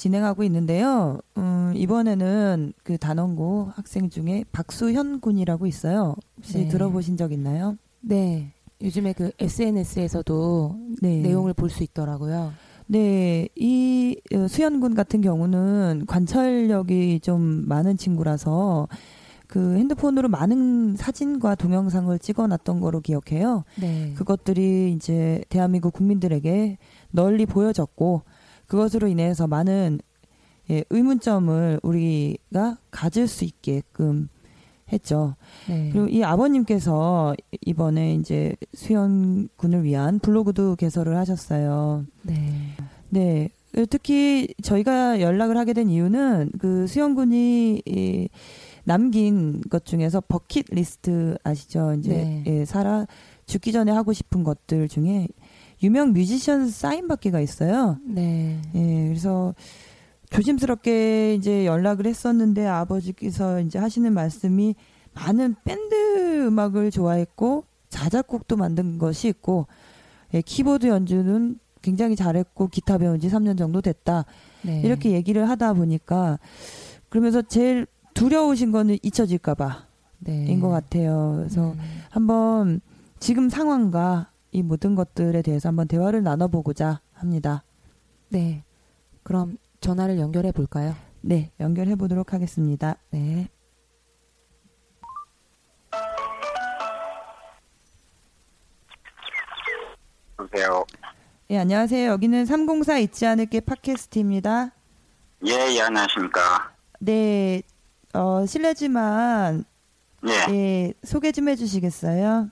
진행하고 있는데요. 음, 이번에는 그 단원고 학생 중에 박수현 군이라고 있어요. 혹시 네. 들어보신 적 있나요? 네. 요즘에 그 SNS에서도 네. 내용을 볼 수 있더라고요. 네, 이 어, 수현 군 같은 경우는 관찰력이 좀 많은 친구라서 그 핸드폰으로 많은 사진과 동영상을 찍어놨던 거로 기억해요. 네. 그것들이 이제 대한민국 국민들에게 널리 보여졌고 그것으로 인해서 많은 예, 의문점을 우리가 가질 수 있게끔 했죠. 네. 그리고 이 아버님께서 이번에 이제 수현 군을 위한 블로그도 개설을 하셨어요. 네. 네. 특히 저희가 연락을 하게 된 이유는 그 수현 군이 이 남긴 것 중에서 버킷 리스트 아시죠? 이제 네. 예, 살아 죽기 전에 하고 싶은 것들 중에 유명 뮤지션 사인 받기가 있어요. 네. 예, 그래서 조심스럽게 이제 연락을 했었는데 아버지께서 이제 하시는 말씀이 많은 밴드 음악을 좋아했고 자작곡도 만든 것이 있고 예, 키보드 연주는 굉장히 잘했고 기타 배운 지 3년 정도 됐다. 네. 이렇게 얘기를 하다 보니까 그러면서 제일 두려우신 거는 잊혀질까봐 네. 인것 같아요. 그래서 음. 한번 지금 상황과 이 모든 것들에 대해서 한번 대화를 나눠보고자 합니다. 네. 그럼 전화를 연결해 볼까요? 네, 연결해 보도록 하겠습니다. 네. 여보세요. 예, 안녕하세요. 여기는 304 잊지 않을게 팟캐스트입니다. 예, 예, 안녕하십니까. 네, 어, 실례지만, 예. 예, 소개 좀 해주시겠어요?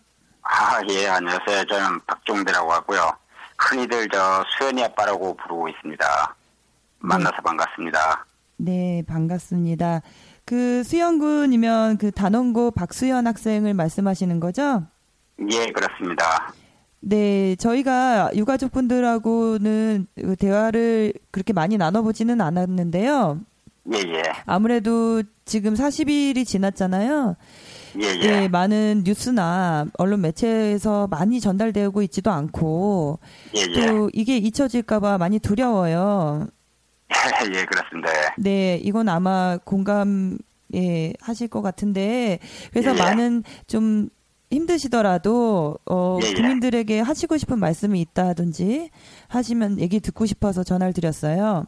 아, 예, 안녕하세요. 저는 박종대라고 하고요. 흔히들 저 수연이 아빠라고 부르고 있습니다. 만나서 반갑습니다. 네, 반갑습니다. 그 수영군이면 그 단원고 박수현 학생을 말씀하시는 거죠? 예, 그렇습니다. 네, 저희가 유가족분들하고는 그 대화를 그렇게 많이 나눠보지는 않았는데요. 예, 예. 아무래도 지금 40일이 지났잖아요. 예, 예. 예, 많은 뉴스나 언론 매체에서 많이 전달되고 있지도 않고 예, 예. 또 이게 잊혀질까봐 많이 두려워요. 예, 그렇습니다. 예. 네, 이건 아마 공감 예, 하실 것 같은데 그래서 예. 많은 좀 힘드시더라도 어, 예, 예. 국민들에게 하시고 싶은 말씀이 있다든지 하시면 얘기 듣고 싶어서 전화를 드렸어요.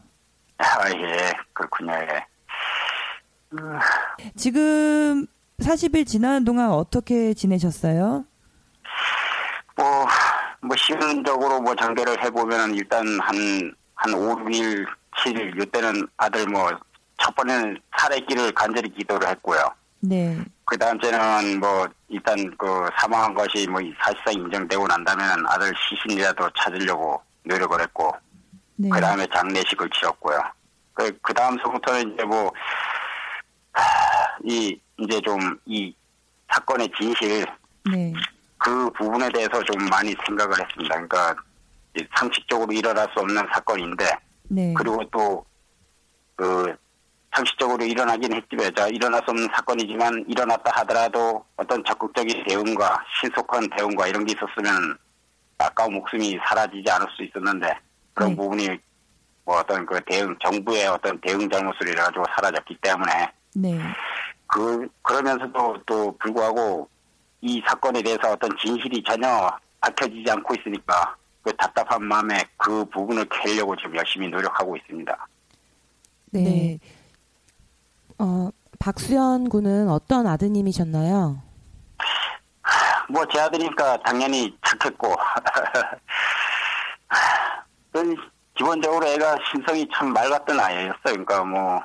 아, 예, 그렇군요. 예. 지금 40일 지난 동안 어떻게 지내셨어요? 뭐, 뭐, 시간적으로 뭐 전개를 해보면 일단 한, 한 5, 6일, 7일, 이때는 아들 뭐, 첫 번에는 살해길을 간절히 기도를 했고요. 네. 그 다음 때는 뭐, 일단 그 사망한 것이 뭐 사실상 인정되고 난다면 아들 시신이라도 찾으려고 노력을 했고, 네. 그 다음에 장례식을 치렀고요. 그, 그 다음 서부터는 이제 뭐, 하, 이, 이제 좀 이 사건의 진실, 네. 그 부분에 대해서 좀 많이 생각을 했습니다. 그러니까 이 상식적으로 일어날 수 없는 사건인데 네. 그리고 또 그 상식적으로 일어나긴 했지만 자 일어날 수 없는 사건이지만 일어났다 하더라도 어떤 적극적인 대응과 신속한 대응과 이런 게 있었으면 아까운 목숨이 사라지지 않을 수 있었는데 그런 네. 부분이 뭐 어떤 그 대응 정부의 어떤 대응 잘못으로 이래 가지고 사라졌기 때문에 네. 그 그러면서도 또 불구하고 이 사건에 대해서 어떤 진실이 전혀 밝혀지지 않고 있으니까 그 답답한 마음에 그 부분을 캐려고 지금 열심히 노력하고 있습니다. 네. 네. 어, 박수현 군은 어떤 아드님이셨나요? 뭐 제 아들이니까 당연히 착했고 그 기본적으로 애가 신성이 참 맑았던 아이였어요. 그러니까 뭐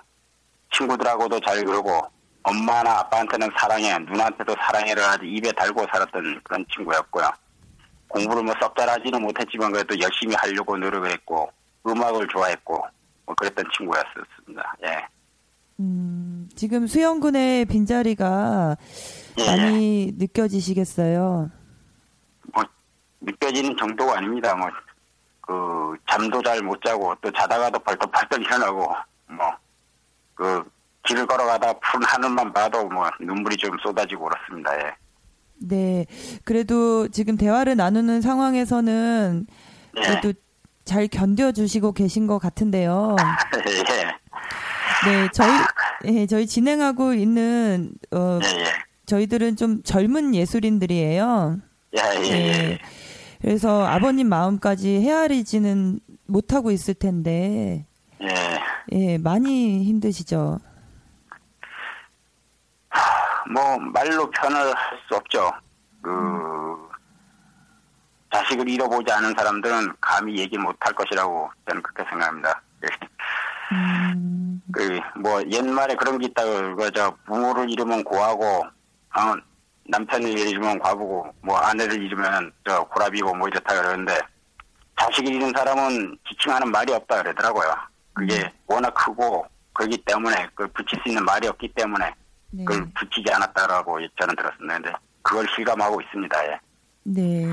친구들하고도 잘 그러고 엄마나 아빠한테는 사랑해, 누나한테도 사랑해를 아주 입에 달고 살았던 그런 친구였고요. 공부를 뭐 썩 잘하지는 못했지만 그래도 열심히 하려고 노력을 했고 음악을 좋아했고 뭐 그랬던 친구였습니다. 예. 음, 지금 수영군의 빈자리가 예, 많이 느껴지시겠어요. 뭐 느껴지는 정도가 아닙니다. 뭐 그 잠도 잘 못 자고 또 자다가도 벌떡벌떡 일어나고 뭐 그 길을 걸어가다 푸른 하늘만 봐도 뭐 눈물이 좀 쏟아지고 그렇습니다. 예. 네. 그래도 지금 대화를 나누는 상황에서는 예. 그래도 잘 견뎌주시고 계신 것 같은데요. 예. 네, 저희, 예, 저희 진행하고 있는, 어, 예. 예. 저희들은 좀 젊은 예술인들이에요. 예. 예. 예. 그래서 아버님 마음까지 헤아리지는 못하고 있을 텐데, 예. 예, 많이 힘드시죠? 뭐 말로 표현을 할 수 없죠. 그 자식을 잃어보지 않은 사람들은 감히 얘기 못할 것이라고 저는 그렇게 생각합니다. 음, 그뭐 옛말에 그런 게 있다고 그저 부모를 잃으면 고하고 어, 남편을 잃으면 과부고 뭐 아내를 잃으면 저 고라비고 뭐 이렇다 그러는데 자식을 잃은 사람은 지칭하는 말이 없다 그러더라고요. 그게 워낙 크고 그렇기 때문에 그 붙일 수 있는 말이 없기 때문에 네. 그걸 붙이지 않았다라고 저는. 근데 그걸 실감하고 있습니다. 예. 네.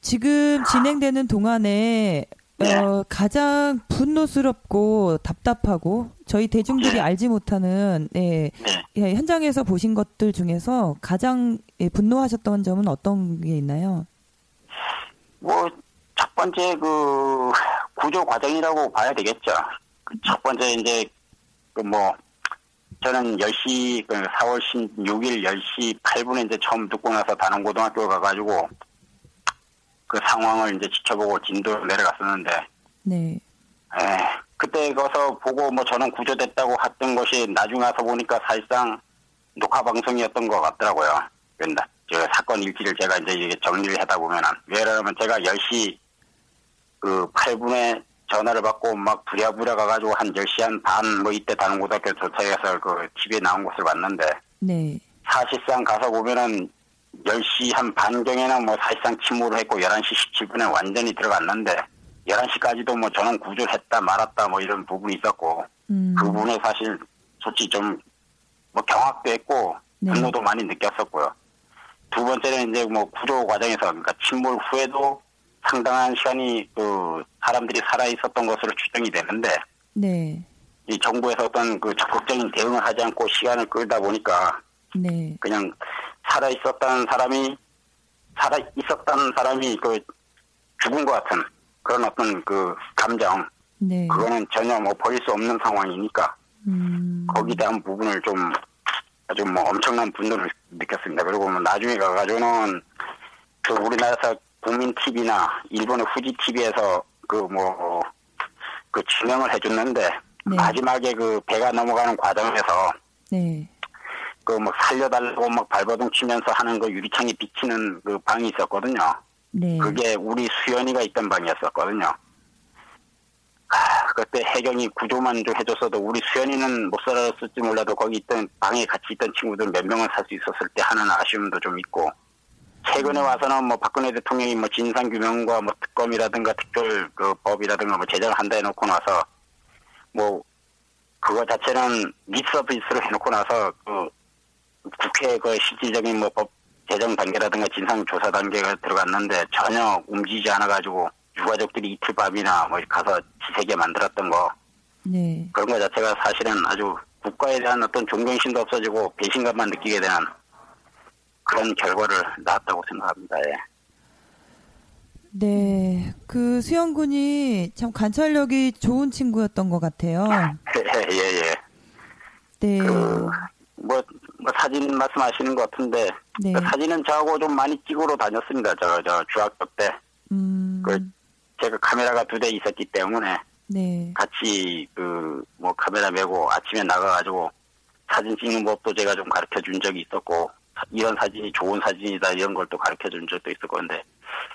지금 진행되는 동안에 네. 어, 가장 분노스럽고 답답하고 저희 대중들이 네. 알지 못하는 예, 네. 예, 현장에서 보신 것들 중에서 가장 예, 분노하셨던 점은 어떤 게 있나요? 뭐, 첫 번째 그 구조 과정이라고 봐야 되겠죠. 그첫 번째 이제 그 뭐, 저는 10시, 그 4월 16일 10시 8분에 이제 처음 듣고 나서 단원고등학교 가가지고 그 상황을 이제 지켜보고 진도를 내려갔었는데, 네. 에, 그때 가서 보고 뭐 저는 구조됐다고 했던 것이 나중에 와서 보니까 사실상 녹화 방송이었던 것 같더라고요. 근데 저 사건 일지를 제가 이제 정리를 하다 보면은 왜냐하면 제가 10시 그 8분에 전화를 받고 막 부랴부랴 가가지고 한 10시 한 반 뭐 이때 단원고등학교 도착해서 그 TV에 나온 것을 봤는데 네. 사실상 가서 보면은 10시 한 반경에는 뭐 사실상 침몰을 했고 11시 17분에 완전히 들어갔는데 11시까지도 뭐 저는 구조를 했다 말았다 뭐 이런 부분이 있었고 음, 그 부분에 사실 솔직히 좀 뭐 경악도 했고 네. 분노도 많이 느꼈었고요. 두 번째는 이제 뭐 구조 과정에서 그러니까 침몰 후에도 상당한 시간이 그 사람들이 살아 있었던 것으로 추정이 되는데 네. 이 정부에서 어떤 그 적극적인 대응을 하지 않고 시간을 끌다 보니까 네. 그냥 살아 있었다는 사람이 살아 있었다는 사람이 그 죽은 것 같은 그런 어떤 그 감정 네. 그거는 전혀 뭐 버릴 수 없는 상황이니까 음, 거기에 대한 부분을 좀 아주 뭐 엄청난 분노를 느꼈습니다. 그리고 뭐 나중에 가가지고는 그 우리나라에서 국민 TV나 일본의 후지 TV에서 그 뭐 그 진행을 해줬는데 네. 마지막에 그 배가 넘어가는 과정에서 네. 그뭐 살려달라고 막 발버둥 치면서 하는 그 유리창이 비치는 그 방이 있었거든요. 네. 그게 우리 수연이가 있던 방이었었거든요. 하, 그때 해경이 구조만 좀 해줬어도 우리 수연이는 못 살았을지 몰라도 거기 있던 방에 같이 있던 친구들 몇 명은 살 수 있었을 때 하는 아쉬움도 좀 있고 최근에 와서는 뭐 박근혜 대통령이 뭐 진상 규명과 뭐 특검이라든가 특별 그 법이라든가 뭐 제정을 한다 해놓고 나서 뭐 그거 자체는 미스서비스로 해놓고 나서 그 국회 그 실질적인 뭐 법 제정 단계라든가 진상 조사 단계가 들어갔는데 전혀 움직이지 않아가지고 유가족들이 이틀 밤이나 뭐 가서 지새게 만들었던 거 네. 그런 거 자체가 사실은 아주 국가에 대한 어떤 존경심도 없어지고 배신감만 느끼게 되는 그런 결과를 낳았다고 생각합니다. 예. 네. 그 수영군이 참 관찰력이 좋은 친구였던 것 같아요. 예, 예. 네. 그, 뭐, 뭐 사진 말씀하시는 것 같은데 네. 그 사진은 저하고 좀 많이 찍으러 다녔습니다. 저, 저 중학교 때 음, 그 제가 카메라가 두 대 있었기 때문에 네. 같이 그 뭐 카메라 메고 아침에 나가가지고 사진 찍는 법도 제가 좀 가르쳐 준 적이 있었고 사- 이런 사진이 좋은 사진이다 이런 걸 또 가르쳐 준 적도 있었고 근데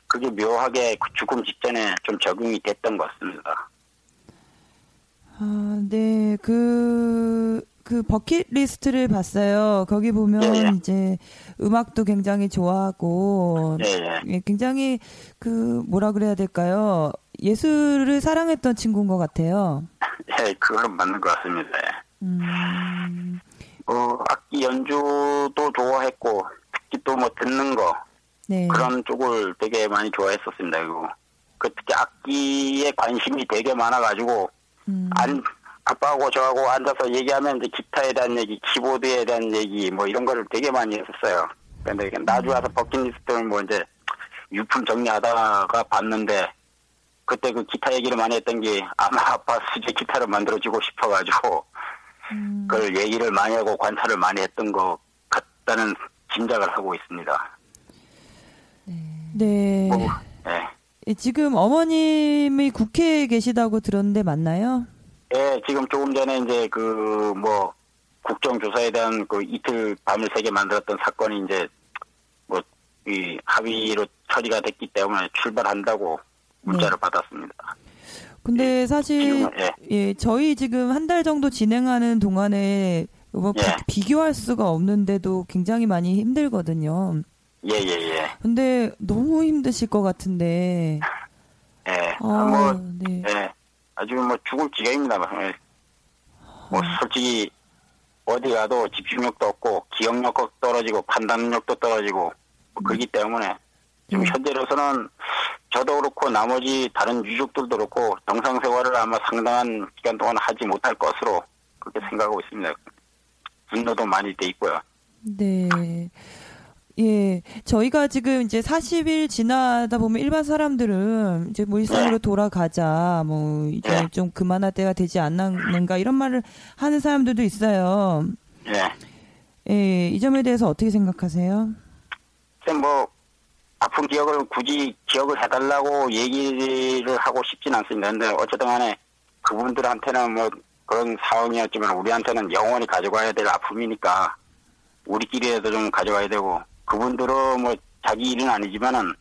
그게 묘하게 그 죽음 직전에 좀 적용이 됐던 것 같습니다. 아, 네, 그, 그 버킷리스트를 봤어요. 거기 보면 예, 예. 이제 음악도 굉장히 좋아하고, 예, 예. 예, 굉장히 그, 뭐라 그래야 될까요? 예술을 사랑했던 친구인 것 같아요. 예, 그거는 맞는 것 같습니다. 예. 음, 어, 악기 연주도 좋아했고 특히 또 뭐 듣는 거 네. 그런 쪽을 되게 많이 좋아했었습니다. 그리고 그 특히 악기에 관심이 되게 많아가지고 음, 안 아빠하고 저하고 앉아서 얘기하면 이제 기타에 대한 얘기, 키보드에 대한 얘기 뭐 이런 거를 되게 많이 했었어요. 근데 나중에 와서 버킷리스트를 뭐 이제 유품 정리하다가 봤는데 그때 그 기타 얘기를 많이 했던 게 아마 아빠 수제 기타를 만들어주고 싶어가지고 음, 그걸 얘기를 많이 하고 관찰을 많이 했던 것 같다는 짐작을 하고 있습니다. 네. 뭐, 예. 예, 지금 어머님이 국회에 계시다고 들었는데 맞나요? 예, 지금 조금 전에 이제 그 뭐 국정조사에 대한 그 이틀 밤을 새게 만들었던 사건이 이제 뭐 이 합의로 처리가 됐기 때문에 출발한다고 문자를 받았습니다. 근데 사실 지금은, 예. 예, 저희 지금 한 달 정도 진행하는 동안에 뭐 비- 예. 비교할 수가 없는데도 굉장히 많이 힘들거든요. 예, 예, 예. 근데 너무 힘드실 것 같은데. 예. 아, 아, 뭐, 네. 예. 아주 뭐 죽을 지경입니다. 예. 뭐 솔직히 어디 가도 집중력도 없고 기억력도 떨어지고 판단력도 떨어지고 뭐 그렇기 때문에 지금 음. 현재로서는 저도 그렇고 나머지 다른 유족들도 그렇고 정상 생활을 아마 상당한 기간 동안 하지 못할 것으로 그렇게 생각하고 있습니다. 분노도 많이 돼 있고요. 네. 예, 저희가 지금 이제 40일 지나다 보면 일반 사람들은 이제 뭐 일상으로 돌아가자, 뭐 이제 네. 좀 그만할 때가 되지 않는가 이런 말을 하는 사람들도 있어요. 예. 예, 이 점에 대해서 어떻게 생각하세요? 뭐 아픈 기억을 굳이 기억을 해달라고 얘기를 하고 싶진 않습니다. 근데 어쨌든 간에 그분들한테는 뭐 그런 상황이었지만 우리한테는 영원히 가져가야 될 아픔이니까 우리끼리라도 좀 가져가야 되고 그분들은 뭐 자기 일은 아니지만은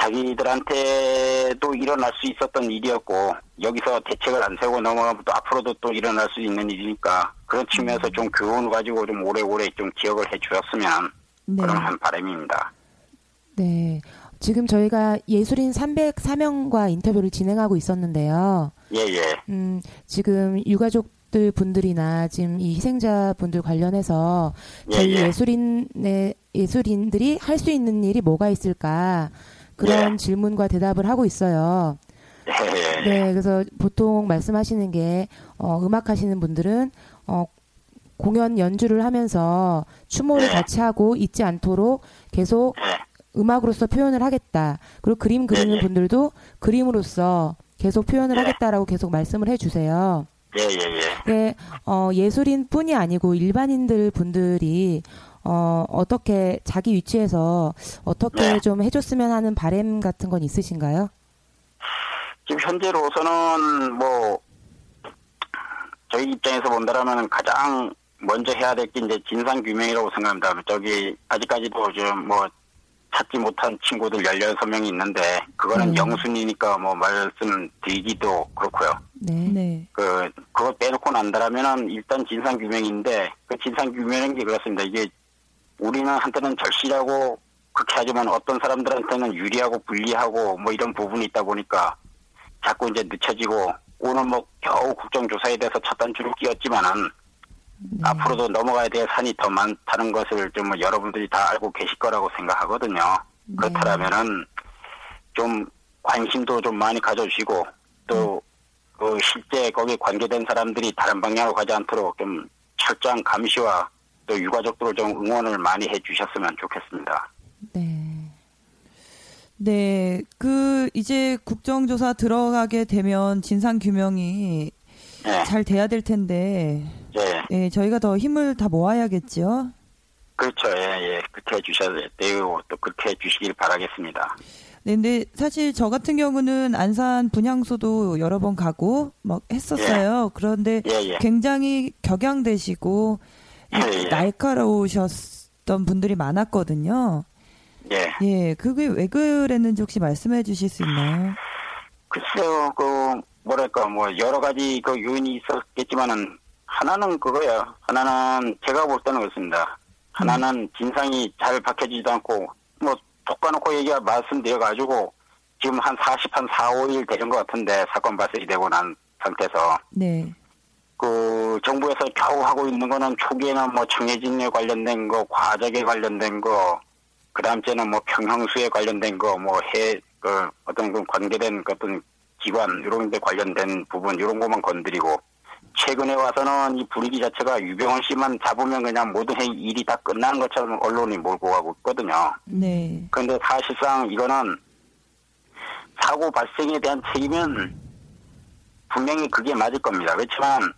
자기들한테도 일어날 수 있었던 일이었고 여기서 대책을 안 세고 넘어가면 또 앞으로도 또 일어날 수 있는 일이니까 그런 측면에서 좀 교훈을 가지고 좀 오래오래 좀 기억을 해 주셨으면 네. 그런 한 바람입니다. 네. 지금 저희가 예술인 304명과 인터뷰를 진행하고 있었는데요. 예, 예. 음, 지금 유가족 들 분들이나 지금 이 희생자 분들 관련해서 예, 저희 예. 예 술인의 예술인들이 할 수 있는 일이 뭐가 있을까 그런 예. 질문과 대답을 하고 있어요. 예, 예. 네, 그래서 보통 말씀하시는 게 어, 음악 하시는 분들은 어, 공연 연주를 하면서 추모를 네. 같이 하고 잊지 않도록 계속 예. 음악으로서 표현을 하겠다. 그리고 그림 그리는 네, 네. 분들도 그림으로서 계속 표현을 네. 하겠다라고 계속 말씀을 해주세요. 예, 예, 예. 네, 어, 예술인뿐이 아니고 일반인들 분들이 어, 어떻게 자기 위치에서 어떻게 네. 좀 해줬으면 하는 바램 같은 건 있으신가요? 지금 현재로서는 뭐 저희 입장에서 본다라면 가장 먼저 해야 될 게 이제 진상 규명이라고 생각합니다. 저기 아직까지도 좀뭐 찾지 못한 친구들 16명이 있는데 그거는 음. 영순이니까 뭐 말씀 드리기도 그렇고요. 네. 네. 그 그거 빼놓고 난다라면은 일단 진상 규명인데 그 진상 규명인 게 그렇습니다. 이게 우리는 한테는 절실하고 그렇게 하지만 어떤 사람들한테는 유리하고 불리하고 뭐 이런 부분이 있다 보니까 자꾸 이제 늦춰지고 오늘 뭐 겨우 국정조사에 대해서 첫 단추를 끼웠지만은 네. 앞으로도 넘어가야 될 산이 더 많다는 것을 좀뭐 여러분들이 다 알고 계실 거라고 생각하거든요. 네. 그렇다면은 좀 관심도 좀 많이 가져주시고 또 그 실제 거기에 관계된 사람들이 다른 방향으로 가지 않도록 좀 철저한 감시와 또 유가족들을 좀 응원을 많이 해주셨으면 좋겠습니다. 네. 네, 그 이제 국정조사 들어가게 되면 진상 규명이 예, 잘 돼야 될 텐데, 예, 예, 저희가 더 힘을 다 모아야겠죠. 그렇죠, 예, 예, 그렇게 해주셔야 돼요. 또 그렇게 해주시길 바라겠습니다. 네, 근데 사실 저 같은 경우는 안산 분향소도 여러 번 가고 막 했었어요. 그런데 예, 예. 굉장히 격양되시고 예, 예. 날카로우셨 주셨던 분들이 많았거든요. 예. 예, 그게 왜 그랬는지 혹시 말씀해 주실 수 있나요? 글쎄요, 그, 뭐랄까, 뭐, 여러 가지 그 요인이 있었겠지만은, 하나는 그거야. 하나는 제가 볼 때는 그렇습니다. 하나는 진상이 잘 밝혀지지도 않고, 뭐, 톡까놓고 얘기가 말씀드려가지고, 지금 한 40, 한 4, 5일 되는 것 같은데, 사건 발생이 되고 난 상태에서, 네. 그, 정부에서 겨우 하고 있는 거는 초기에는 뭐 청해진에 관련된 거, 과적에 관련된 거, 그 다음 주에는 뭐 평형수에 관련된 거, 뭐 해, 그 어떤 그 관계된 그 어떤 기관, 이런 데 관련된 부분, 이런 것만 건드리고, 최근에 와서는 이 분위기 자체가 유병헌 씨만 잡으면 그냥 모든 행- 일이 다 끝나는 것처럼 언론이 몰고 가고 있거든요. 네. 그런데 사실상 이거는 사고 발생에 대한 책임은 분명히 그게 맞을 겁니다. 그렇지만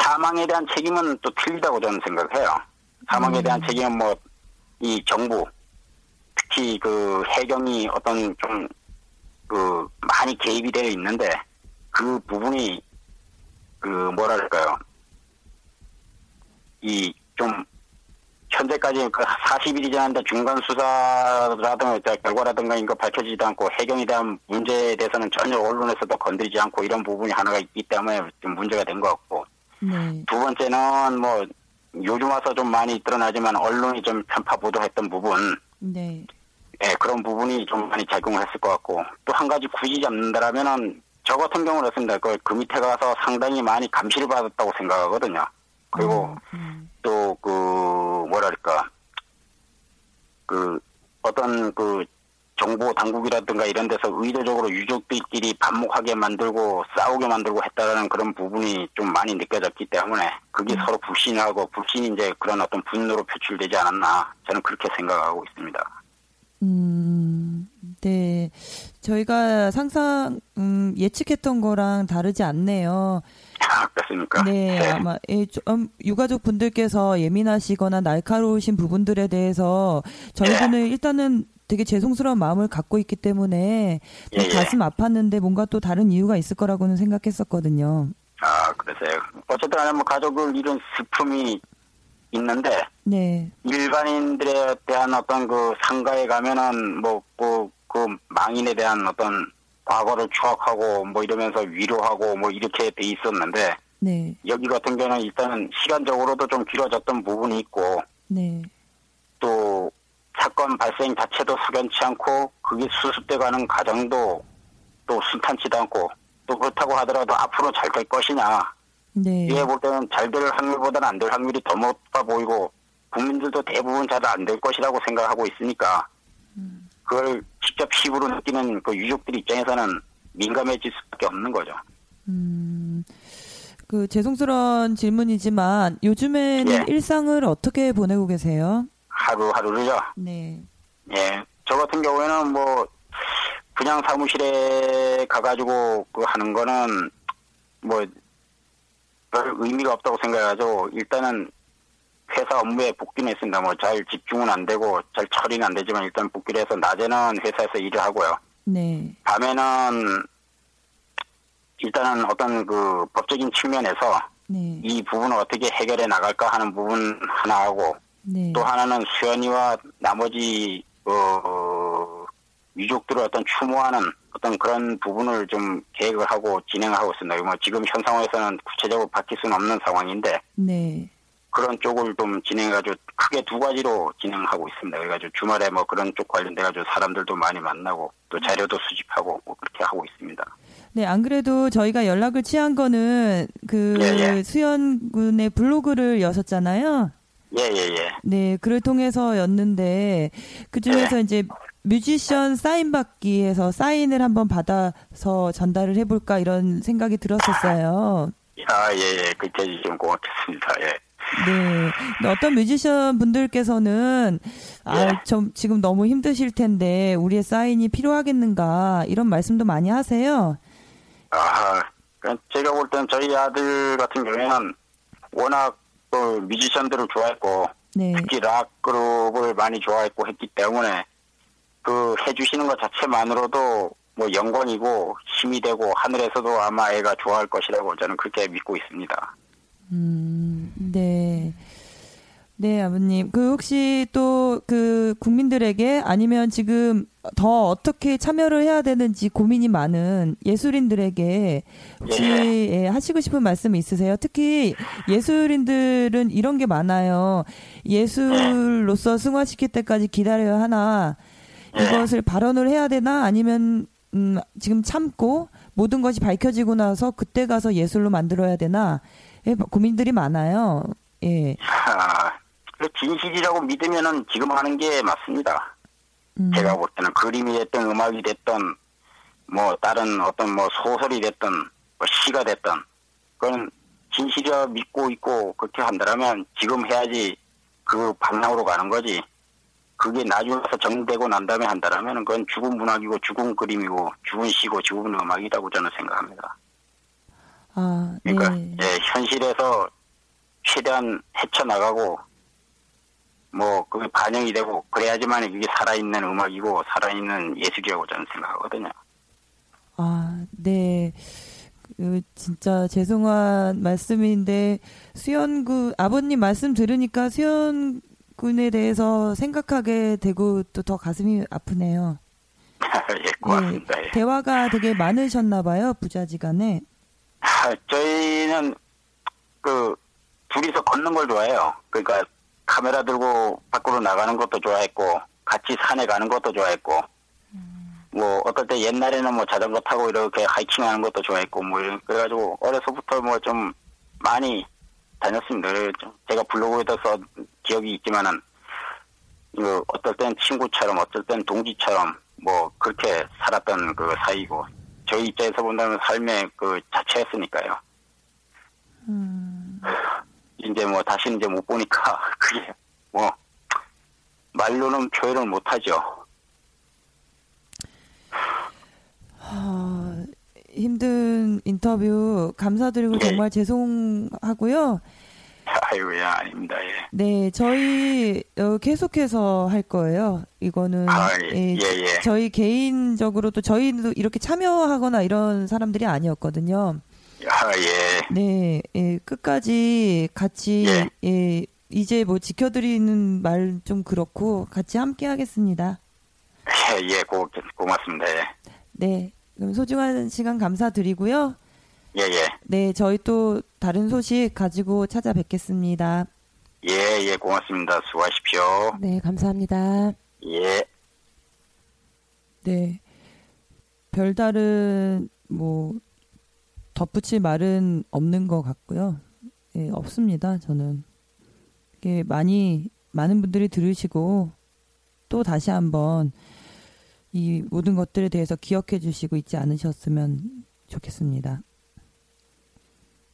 사망에 대한 책임은 또 틀리다고 저는 생각해요. 사망에 대한 책임은 뭐 이 정부 특히 그 해경이 어떤 좀 그 많이 개입이 되어 있는데 그 부분이 그 뭐랄까요 이 좀 현재까지 그 40일이 지났는데 중간 수사라든가 저 결과라든가 이거 밝혀지지도 않고 해경에 대한 문제에 대해서는 전혀 언론에서도 건드리지 않고 이런 부분이 하나가 있기 때문에 좀 문제가 된 것 같고 네. 두 번째는 뭐 요즘 와서 좀 많이 드러나지만 언론이 좀 편파 보도했던 부분 네. 예, 그런 부분이 좀 많이 작용을 했을 것 같고 또 한 가지 굳이 잡는다라면은 저 같은 경우는 그렇습니다. 그, 그 밑에 가서 상당히 많이 감시를 받았다고 생각하거든요. 그리고 음. 또그 뭐랄까 그 어떤 그 정보 당국이라든가 이런 데서 의도적으로 유족들끼리 반목하게 만들고 싸우게 만들고 했다라는 그런 부분이 좀 많이 느껴졌기 때문에 그게 서로 불신하고 불신이 이제 그런 어떤 분노로 표출되지 않았나 저는 그렇게 생각하고 있습니다. 음, 네. 저희가 상상, 음, 예측했던 거랑 다르지 않네요. 아, 그렇습니까? 네, 아마 예, 좀 유가족 분들께서 예민하시거나 날카로우신 부분들에 대해서 저희들은 일단은 되게 죄송스러운 마음을 갖고 있기 때문에 좀 예, 예. 가슴 아팠는데 뭔가 또 다른 이유가 있을 거라고는 생각했었거든요. 아, 그러세요. 어쨌든 뭐 가족을 잃은 슬픔이 있는데 네, 일반인들에 대한 어떤 그 상가에 가면은 뭐그 그 망인에 대한 어떤 과거를 추억하고 뭐 이러면서 위로하고 뭐 이렇게 돼 있었는데 네, 여기 같은 경우는 일단은 시간적으로도 좀 길어졌던 부분이 있고 네, 또 사건 발생 자체도 석연치 않고 그게 수습돼 가는 과정도 또 순탄치도 않고 또 그렇다고 하더라도 앞으로 잘 될 것이냐. 네, 이에 볼 때는 잘 될 확률보다는 안 될 확률이 더 높아 보이고 국민들도 대부분 잘 안 될 것이라고 생각하고 있으니까 그걸 직접 피부로 느끼는 그 유족들 입장에서는 민감해질 수밖에 없는 거죠. 음, 그 죄송스러운 질문이지만 요즘에는 예. 일상을 어떻게 보내고 계세요? 하루하루를요. 네, 예. 저 같은 경우에는 뭐 분양 사무실에 가가지고 그 하는 거는 뭐 별 의미가 없다고 생각하죠. 일단은 회사 업무에 복귀는 했습니다. 뭐 잘 집중은 안 되고 잘 처리는 안 되지만 일단 복귀를 해서 낮에는 회사에서 일을 하고요. 네, 밤에는 일단은 어떤 그 법적인 측면에서 네, 이 부분을 어떻게 해결해 나갈까 하는 부분 하나 하고 네, 또 하나는 수연이와 나머지 어, 유족들을 어떤 추모하는 어떤 그런 부분을 좀 계획을 하고 진행을 하고 있습니다. 뭐 지금 현 상황에서는 구체적으로 밝힐 수는 없는 상황인데 네, 그런 쪽을 좀 진행해가지고 크게 두 가지로 진행하고 있습니다. 그래가지고 주말에 뭐 그런 쪽 관련돼가지고 사람들도 많이 만나고 또 자료도 수집하고 뭐 그렇게 하고 있습니다. 네, 안 그래도 저희가 연락을 취한 거는 그 예, 예. 수연 군의 블로그를 여셨잖아요. 예 예 예. 네, 글을 통해서였는데 그 중에서 네. 이제 뮤지션 사인 받기에서 사인을 한번 받아서 전달을 해볼까 이런 생각이 들었었어요. 아 예 예. 그 제지 좀 고맙겠습니다. 예. 네. 근데 어떤 뮤지션 분들께서는 예. 아, 좀 지금 너무 힘드실 텐데 우리의 사인이 필요하겠는가 이런 말씀도 많이 하세요. 아, 그러니까 제가 볼 때는 저희 아들 같은 경우에는 워낙 그 뮤지션들을 좋아했고 네. 특히 락 그룹을 많이 좋아했고 했기 때문에 그 해주시는 것 자체만으로도 뭐 영광이고 힘이 되고 하늘에서도 아마 애가 좋아할 것이라고 저는 그렇게 믿고 있습니다. 음, 네. 네, 아버님. 그 혹시 또 그 국민들에게 아니면 지금 더 어떻게 참여를 해야 되는지 고민이 많은 예술인들에게 혹시 예, 하시고 싶은 말씀 있으세요? 특히 예술인들은 이런 게 많아요. 예술로서 승화시킬 때까지 기다려야 하나 이것을 발언을 해야 되나 아니면 음, 지금 참고 모든 것이 밝혀지고 나서 그때 가서 예술로 만들어야 되나 예, 고민들이 많아요. 예. 아, 그 진실이라고 믿으면은 지금 하는 게 맞습니다. 음. 제가 볼 때는 그림이 됐든 음악이 됐든 뭐 다른 어떤 뭐 소설이 됐든 뭐 시가 됐든 그건 진실이라 믿고 있고 그렇게 한다면 지금 해야지 그 방향으로 가는 거지. 그게 나중에 서 정되고 난 다음에 한다면 그건 죽은 문학이고 죽은 그림이고 죽은 시고 죽은 음악이라고 저는 생각합니다. 아, 네. 그러니까 예, 현실에서 최대한 헤쳐나가고 뭐 그게 반영이 되고 그래야지만 이게 살아있는 음악이고 살아있는 예술이라고 저는 생각하거든요. 아, 네. 그 진짜 죄송한 말씀인데 수연군 아버님 말씀 들으니까 수연군에 대해서 생각하게 되고 또 더 가슴이 아프네요. 예, 고맙습니다. 예. 대화가 되게 많으셨나 봐요, 부자지간에. 아, 저희는 그 둘이서 걷는 걸 좋아해요. 그러니까 카메라 들고 밖으로 나가는 것도 좋아했고 같이 산에 가는 것도 좋아했고 뭐 어떨 때 옛날에는 뭐 자전거 타고 이렇게 하이킹하는 것도 좋아했고 뭐 이런- 그래가지고 어려서부터 뭐 좀 많이 다녔습니다. 제가 블로그에도 써 기억이 있지만은 그 어떨 땐 친구처럼 어떨 땐 동지처럼 뭐 그렇게 살았던 그 사이고 저희 입장에서 본다면 삶의 그 자체였으니까요. 이제 뭐 다시 이제 못 보니까 그게 뭐 말로는 표현을 못 하죠. 아, 힘든 인터뷰 감사드리고 네. 정말 죄송하고요. 아이고야 아닙니다. 예. 네, 저희 어, 계속해서 할 거예요. 이거는 아, 예, 예, 예. 저희 개인적으로도 저희도 이렇게 참여하거나 이런 사람들이 아니었거든요. 아, 예. 네, 예, 끝까지 같이 예. 예, 이제 뭐 지켜드리는 말 좀 그렇고 같이 함께 하겠습니다. 예, 예, 고, 고맙습니다. 예. 네, 그럼 소중한 시간 감사드리고요. 예, 예. 네, 저희 또 다른 소식 가지고 찾아뵙겠습니다. 예, 예, 고맙습니다. 수고하십시오. 네, 감사합니다. 예. 네. 별다른 뭐 덧붙일 말은 없는 것 같고요. 예, 없습니다. 저는 이게 많이 많은 분들이 들으시고 또 다시 한번 이 모든 것들에 대해서 기억해 주시고 있지 않으셨으면 좋겠습니다.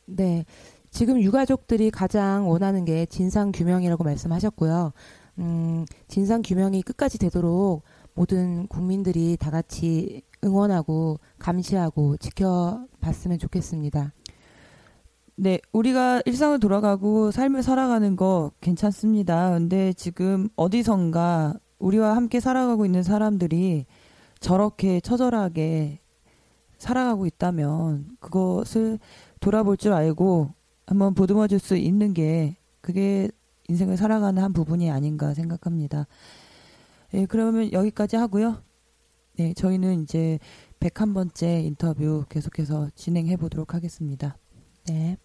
네. 지금 유가족들이 가장 원하는 게 진상 규명이라고 말씀하셨고요. 음, 진상 규명이 끝까지 되도록 모든 국민들이 다 같이 응원하고 감시하고 지켜봤으면 좋겠습니다. 네, 우리가 일상을 돌아가고 삶을 살아가는 거 괜찮습니다. 근데 지금 어디선가 우리와 함께 살아가고 있는 사람들이 저렇게 처절하게 살아가고 있다면 그것을 돌아볼 줄 알고 한번 보듬어 줄 수 있는 게 그게 인생을 살아가는 한 부분이 아닌가 생각합니다. 예, 그러면 여기까지 하고요. 네, 저희는 이제 101번째 인터뷰 계속해서 진행해 보도록 하겠습니다. 네.